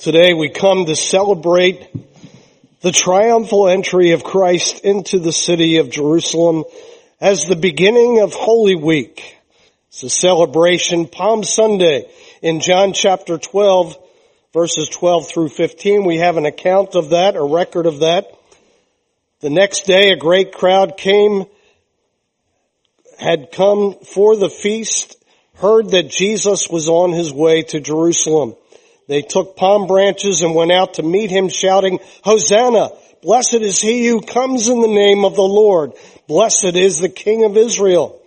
Today we come to celebrate the triumphal entry of Christ into the city of Jerusalem as the beginning of Holy Week. It's a celebration, Palm Sunday in John chapter 12 verses 12 through 15. We have an account of that, a record of that. The next day a great crowd came, had come for the feast, heard that Jesus was on his way to Jerusalem. They took palm branches and went out to meet him shouting, Hosanna! Blessed is he who comes in the name of the Lord. Blessed is the King of Israel.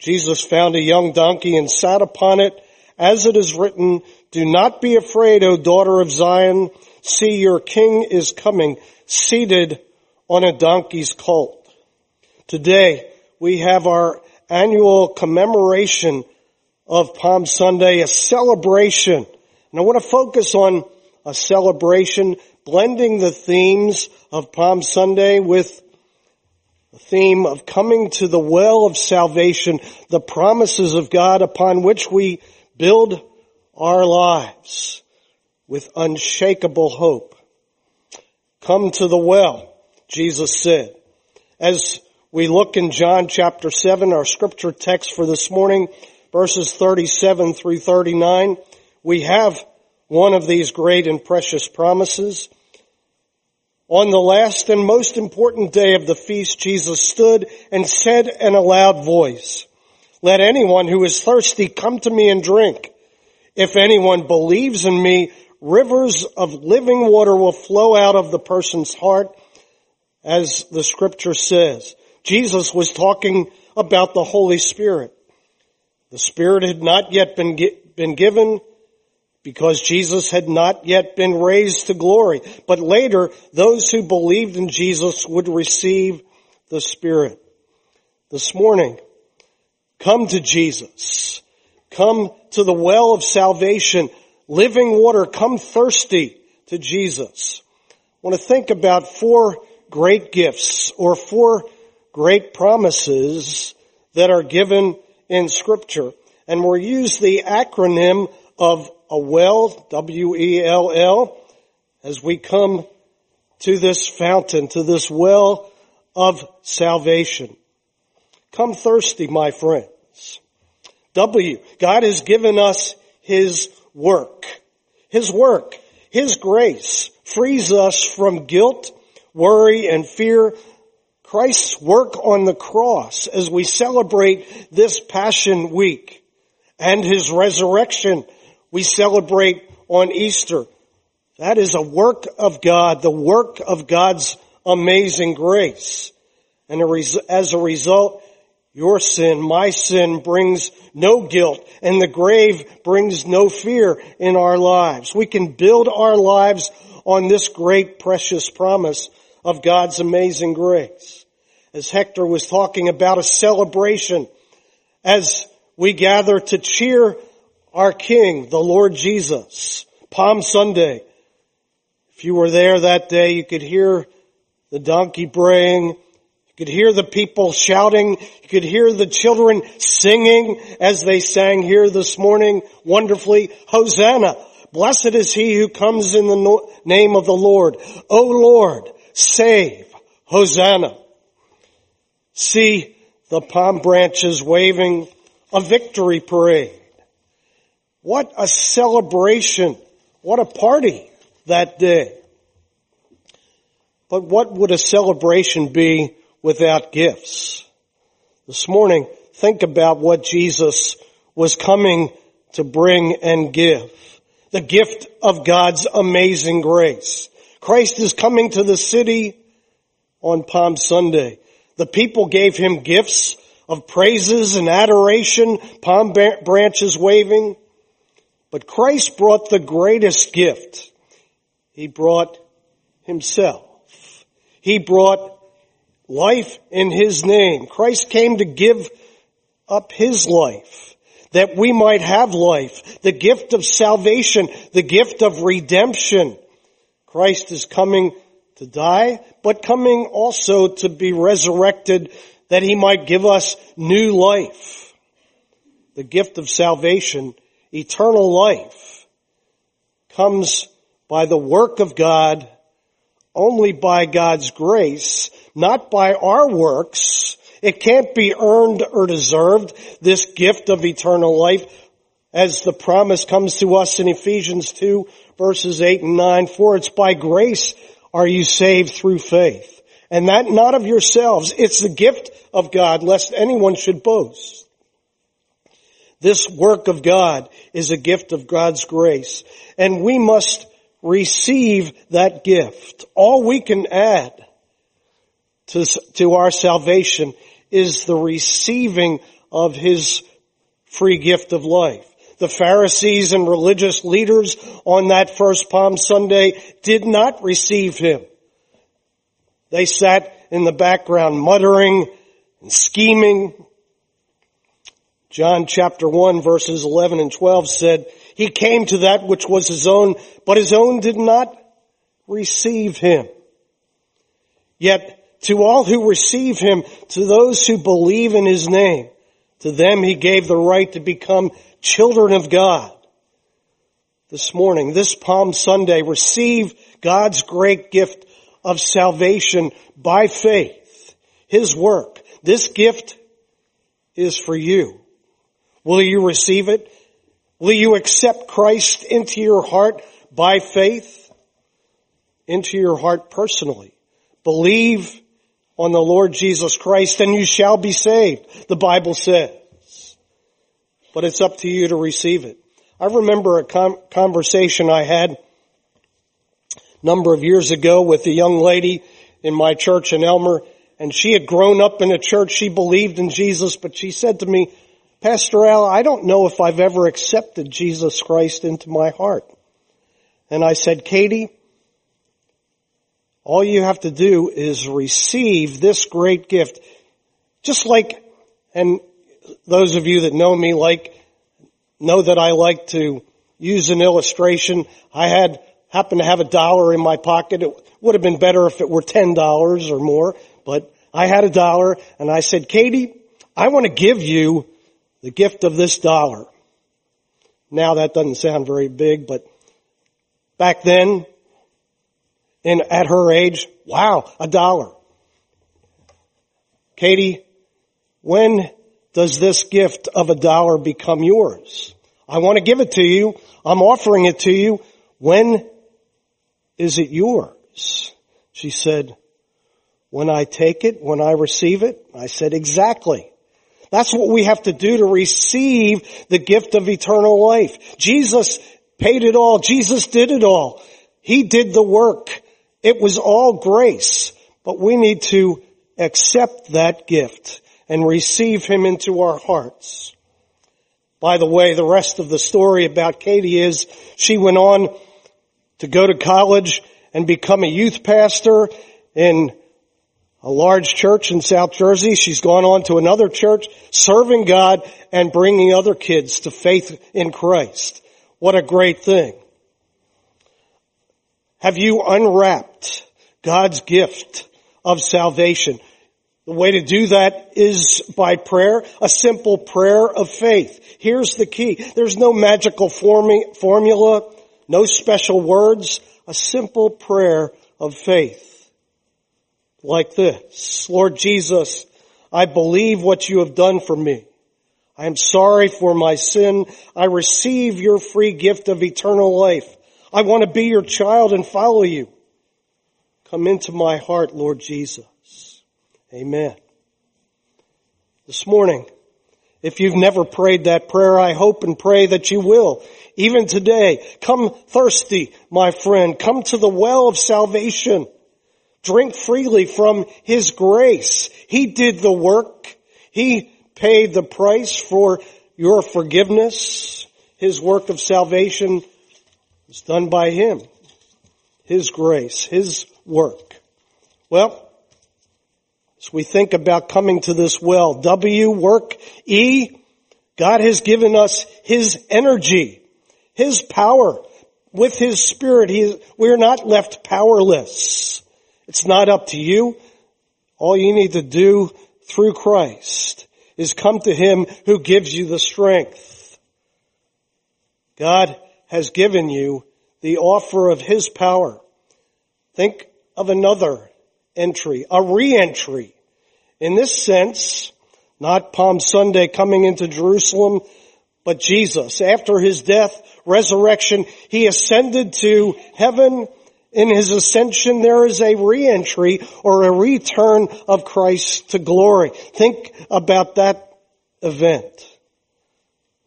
Jesus found a young donkey and sat upon it. As it is written, do not be afraid, O daughter of Zion. See, your king is coming, seated on a donkey's colt. Today, we have our annual commemoration of Palm Sunday, a celebration and I want to focus on a celebration, blending the themes of Palm Sunday with the theme of coming to the well of salvation, the promises of God upon which we build our lives with unshakable hope. Come to the well, Jesus said. As we look in John chapter 7, our scripture text for this morning, verses 37 through 39, we have one of these great and precious promises. On the last and most important day of the feast, Jesus stood and said in a loud voice, let anyone who is thirsty come to me and drink. If anyone believes in me, rivers of living water will flow out of the person's heart, as the scripture says. Jesus was talking about the Holy Spirit. The Spirit had not yet been, been given because Jesus had not yet been raised to glory. But later, those who believed in Jesus would receive the Spirit. This morning, come to Jesus. Come to the well of salvation, living water. Come thirsty to Jesus. I want to think about four great gifts or four great promises that are given in scripture. And we'll use the acronym of a well, W-E-L-L, as we come to this fountain, to this well of salvation. Come thirsty, my friends. W, God has given us His work. His work, His grace frees us from guilt, worry, and fear. Christ's work on the cross as we celebrate this Passion Week and His resurrection we celebrate on Easter. That is a work of God, the work of God's amazing grace. And as a result, your sin, my sin brings no guilt and the grave brings no fear in our lives. We can build our lives on this great precious promise of God's amazing grace. As Hector was talking about a celebration as we gather to cheer our King, the Lord Jesus. Palm Sunday. If you were there that day, you could hear the donkey braying. You could hear the people shouting. You could hear the children singing as they sang here this morning wonderfully. Hosanna. Blessed is he who comes in the name of the Lord. O Lord, save. Hosanna. See the palm branches waving a victory parade. What a celebration. What a party that day. But what would a celebration be without gifts? This morning, think about what Jesus was coming to bring and give. The gift of God's amazing grace. Christ is coming to the city on Palm Sunday. The people gave him gifts of praises and adoration, palm branches waving. But Christ brought the greatest gift. He brought himself. He brought life in his name. Christ came to give up his life that we might have life, the gift of salvation, the gift of redemption. Christ is coming to die, but coming also to be resurrected that he might give us new life. The gift of salvation eternal life comes by the work of God, only by God's grace, not by our works. It can't be earned or deserved, this gift of eternal life, as the promise comes to us in Ephesians 2 verses 8 and 9, for it's by grace are you saved through faith. And that not of yourselves. It's the gift of God, lest anyone should boast. This work of God is a gift of God's grace. And we must receive that gift. All we can add to, to our salvation is the receiving of His free gift of life. The Pharisees and religious leaders on that first Palm Sunday did not receive Him. They sat in the background muttering and scheming. John chapter 1 verses 11 and 12 said, He came to that which was His own, but His own did not receive Him. Yet to all who receive Him, to those who believe in His name, to them He gave the right to become children of God. This morning, this Palm Sunday, receive God's great gift of salvation by faith. His work. This gift is for you. Will you receive it? Will you accept Christ into your heart by faith? Into your heart personally. Believe on the Lord Jesus Christ and you shall be saved, the Bible says. But it's up to you to receive it. I remember a com- conversation I had a number of years ago with a young lady in my church in Elmer, and she had grown up in a church. She believed in Jesus, but she said to me, Pastor Al, I don't know if I've ever accepted Jesus Christ into my heart. And I said, Katie, all you have to do is receive this great gift. Just like, and those of you that know me like, know that I like to use an illustration. I had happened to have a dollar in my pocket. It would have been better if it were ten dollars or more, but I had a dollar and I said, Katie, I want to give you the gift of this dollar. Now that doesn't sound very big, but back then, in, at her age, wow, a dollar. Katie, when does this gift of a dollar become yours? I want to give it to you. I'm offering it to you. When is it yours? She said, when I take it, when I receive it? I said, exactly. That's what we have to do to receive the gift of eternal life. Jesus paid it all. Jesus did it all. He did the work. It was all grace, but we need to accept that gift and receive Him into our hearts. By the way, the rest of the story about Katie is she went on to go to college and become a youth pastor in a large church in South Jersey. She's gone on to another church, serving God and bringing other kids to faith in Christ. What a great thing. Have you unwrapped God's gift of salvation? The way to do that is by prayer, a simple prayer of faith. Here's the key. There's no magical formula no special words, a simple prayer of faith. Like this, Lord Jesus, I believe what you have done for me. I am sorry for my sin. I receive your free gift of eternal life. I want to be your child and follow you. Come into my heart, Lord Jesus. Amen. This morning, if you've never prayed that prayer, I hope and pray that you will. Even today, come thirsty, my friend. Come to the well of salvation. Drink freely from His grace. He did the work. He paid the price for your forgiveness. His work of salvation was done by Him. His grace, His work. Well, as we think about coming to this well, W, work, E, God has given us His energy. His power. With His Spirit, he, we're not left powerless. It's not up to you. All you need to do through Christ is come to Him who gives you the strength. God has given you the offer of his power. Think of another entry, a re-entry. In this sense, not Palm Sunday coming into Jerusalem, but Jesus. After his death, resurrection, he ascended to heaven. In his ascension, there is a re-entry or a return of Christ to glory. Think about that event.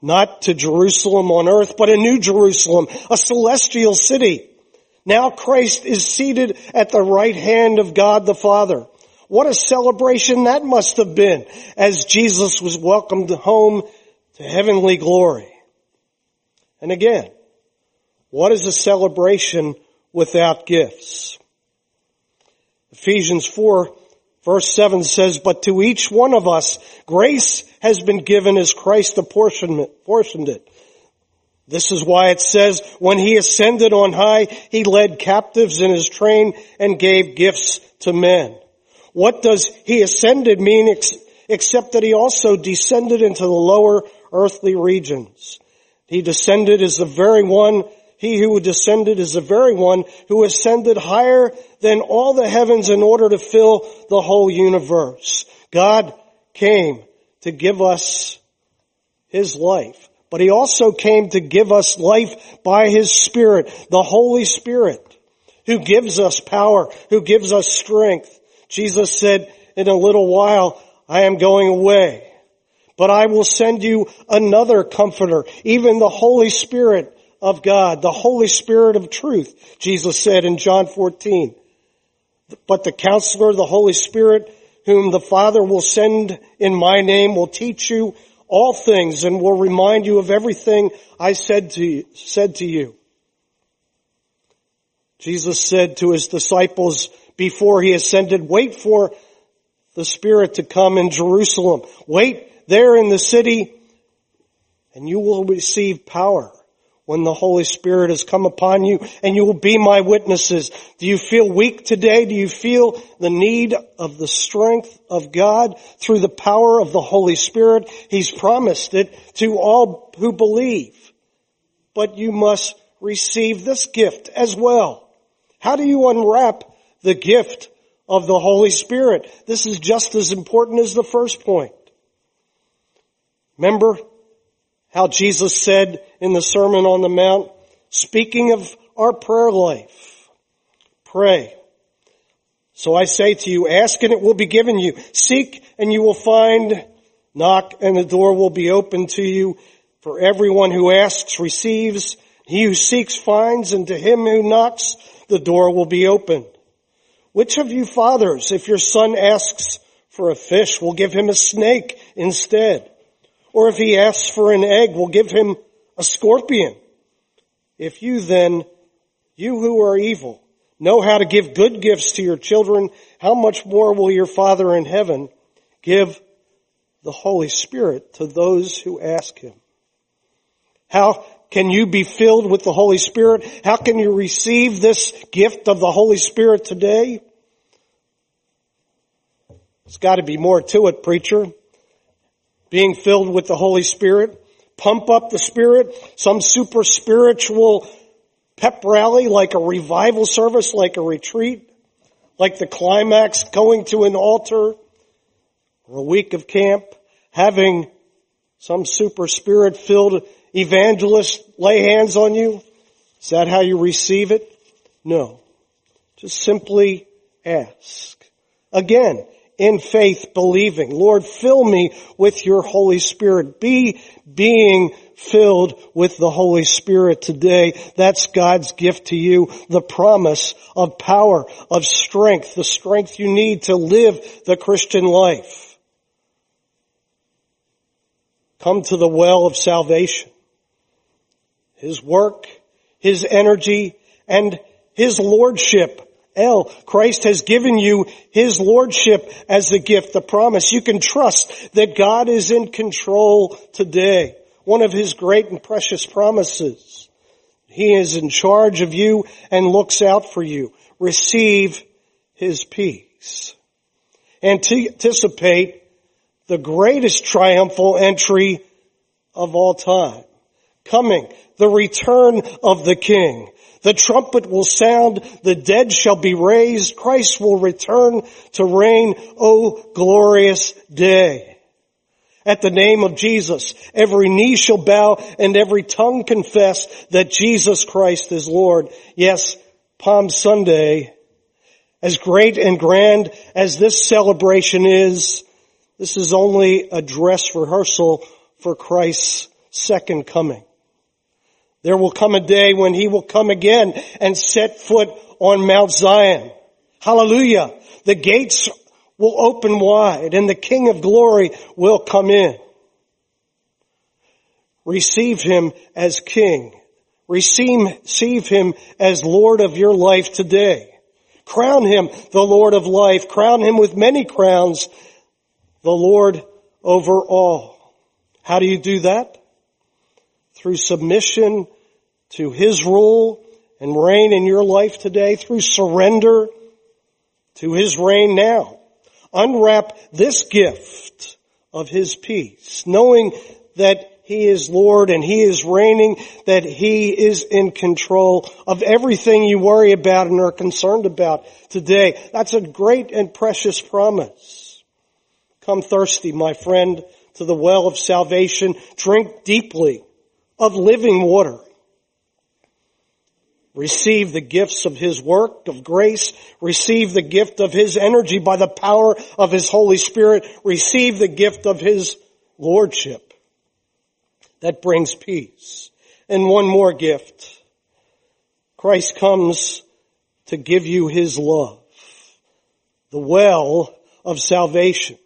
Not to Jerusalem on earth, but a new Jerusalem, a celestial city. Now Christ is seated at the right hand of God the Father. What a celebration that must have been as Jesus was welcomed home to heavenly glory. And again, what is a celebration without gifts? Ephesians 4 verse 7 says, but to each one of us grace has been given as Christ apportioned it. This is why it says, when he ascended on high, he led captives in his train and gave gifts to men. What does he ascended mean ex- except that he also descended into the lower earthly regions? He descended as the very one, he who descended is the very one who ascended higher than all the heavens in order to fill the whole universe. God came to give us his life. But he also came to give us life by his Spirit, the Holy Spirit, who gives us power, who gives us strength. Jesus said, in a little while, I am going away, but I will send you another comforter, even the Holy Spirit of God, the Holy Spirit of truth, Jesus said in John 14. But the counselor, the Holy Spirit, whom the Father will send in my name will teach you all things and will remind you of everything I said to you, said to you. Jesus said to his disciples before he ascended, wait for the Spirit to come in Jerusalem. Wait there in the city and you will receive power when the Holy Spirit has come upon you and you will be my witnesses. Do you feel weak today? Do you feel the need of the strength of God through the power of the Holy Spirit? He's promised it to all who believe. But you must receive this gift as well. How do you unwrap the gift of the Holy Spirit? This is just as important as the first point. Remember, how Jesus said in the Sermon on the Mount, speaking of our prayer life, pray. So I say to you, ask and it will be given you. Seek and you will find. Knock and the door will be open to you. For everyone who asks receives. He who seeks finds and to him who knocks the door will be opened. Which of you fathers, if your son asks for a fish, will give him a snake instead? Or if he asks for an egg, we'll give him a scorpion. If you then, you who are evil, know how to give good gifts to your children, how much more will your Father in heaven give the Holy Spirit to those who ask him? How can you be filled with the Holy Spirit? How can you receive this gift of the Holy Spirit today? There's got to be more to it, preacher being filled with the Holy Spirit, pump up the Spirit, some super spiritual pep rally like a revival service, like a retreat, like the climax going to an altar, or a week of camp, having some super spirit filled evangelist lay hands on you? Is that how you receive it? No. Just simply ask. Again, in faith believing. Lord, fill me with your Holy Spirit. Be being filled with the Holy Spirit today. That's God's gift to you. The promise of power, of strength, the strength you need to live the Christian life. Come to the well of salvation. His work, His energy, and His lordship El, Christ has given you His Lordship as a gift, the promise. You can trust that God is in control today. One of His great and precious promises. He is in charge of you and looks out for you. Receive His peace. Anticipate the greatest triumphal entry of all time. Coming, the return of the King. The trumpet will sound, the dead shall be raised, Christ will return to reign, O glorious day. At the name of Jesus, every knee shall bow and every tongue confess that Jesus Christ is Lord. Yes, Palm Sunday, as great and grand as this celebration is, this is only a dress rehearsal for Christ's second coming. There will come a day when he will come again and set foot on Mount Zion. Hallelujah. The gates will open wide and the King of glory will come in. Receive him as King. Receive him as Lord of your life today. Crown him the Lord of life. Crown him with many crowns, the Lord over all. How do you do that? Through submission to His rule and reign in your life today, through surrender to His reign now. Unwrap this gift of His peace, knowing that He is Lord and He is reigning, that He is in control of everything you worry about and are concerned about today. That's a great and precious promise. Come thirsty, my friend, to the well of salvation. Drink deeply of living water. Receive the gifts of His work of grace. Receive the gift of His energy by the power of His Holy Spirit. Receive the gift of His Lordship that brings peace. And one more gift. Christ comes to give you His love. The well of salvation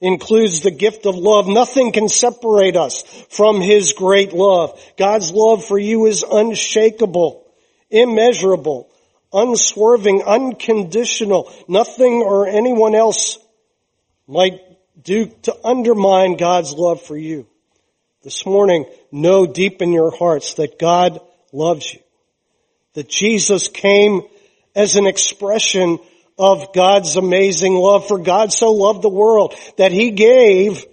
includes the gift of love. Nothing can separate us from His great love. God's love for you is unshakable, immeasurable, unswerving, unconditional. Nothing or anyone else might do to undermine God's love for you. This morning, know deep in your hearts that God loves you. That Jesus came as an expression of God's amazing love. For God so loved the world that he gave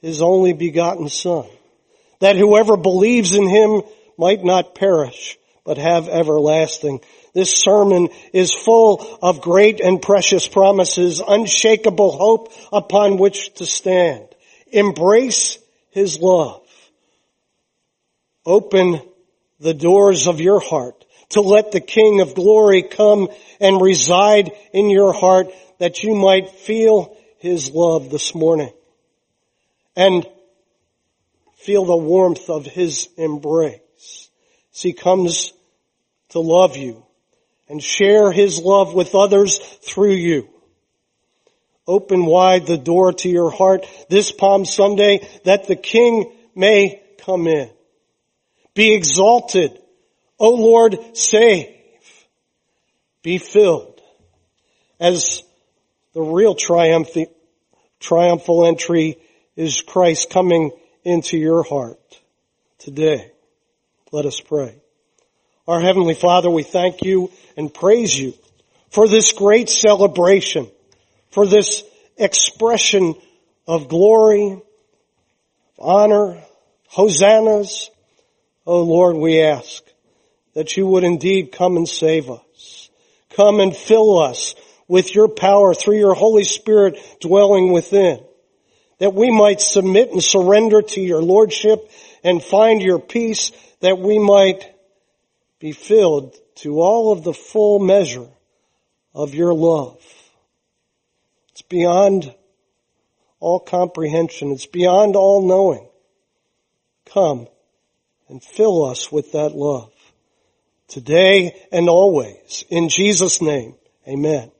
his only begotten son. That whoever believes in him might not perish, but have everlasting. This sermon is full of great and precious promises, unshakable hope upon which to stand. Embrace his love. Open the doors of your heart to let the King of glory come and reside in your heart that you might feel his love this morning and feel the warmth of his embrace. As he comes to love you and share his love with others through you. Open wide the door to your heart this Palm Sunday that the King may come in. Be exalted O Lord, save. Be filled. As the real triumph, triumphal entry is Christ coming into your heart today. Let us pray. Our Heavenly Father, we thank you and praise you for this great celebration, for this expression of glory, honor, hosannas. Oh Lord, we ask that you would indeed come and save us. Come and fill us with your power through your Holy Spirit dwelling within. That we might submit and surrender to your Lordship and find your peace that we might be filled to all of the full measure of your love. It's beyond all comprehension. It's beyond all knowing. Come and fill us with that love today and always. In Jesus' name, amen.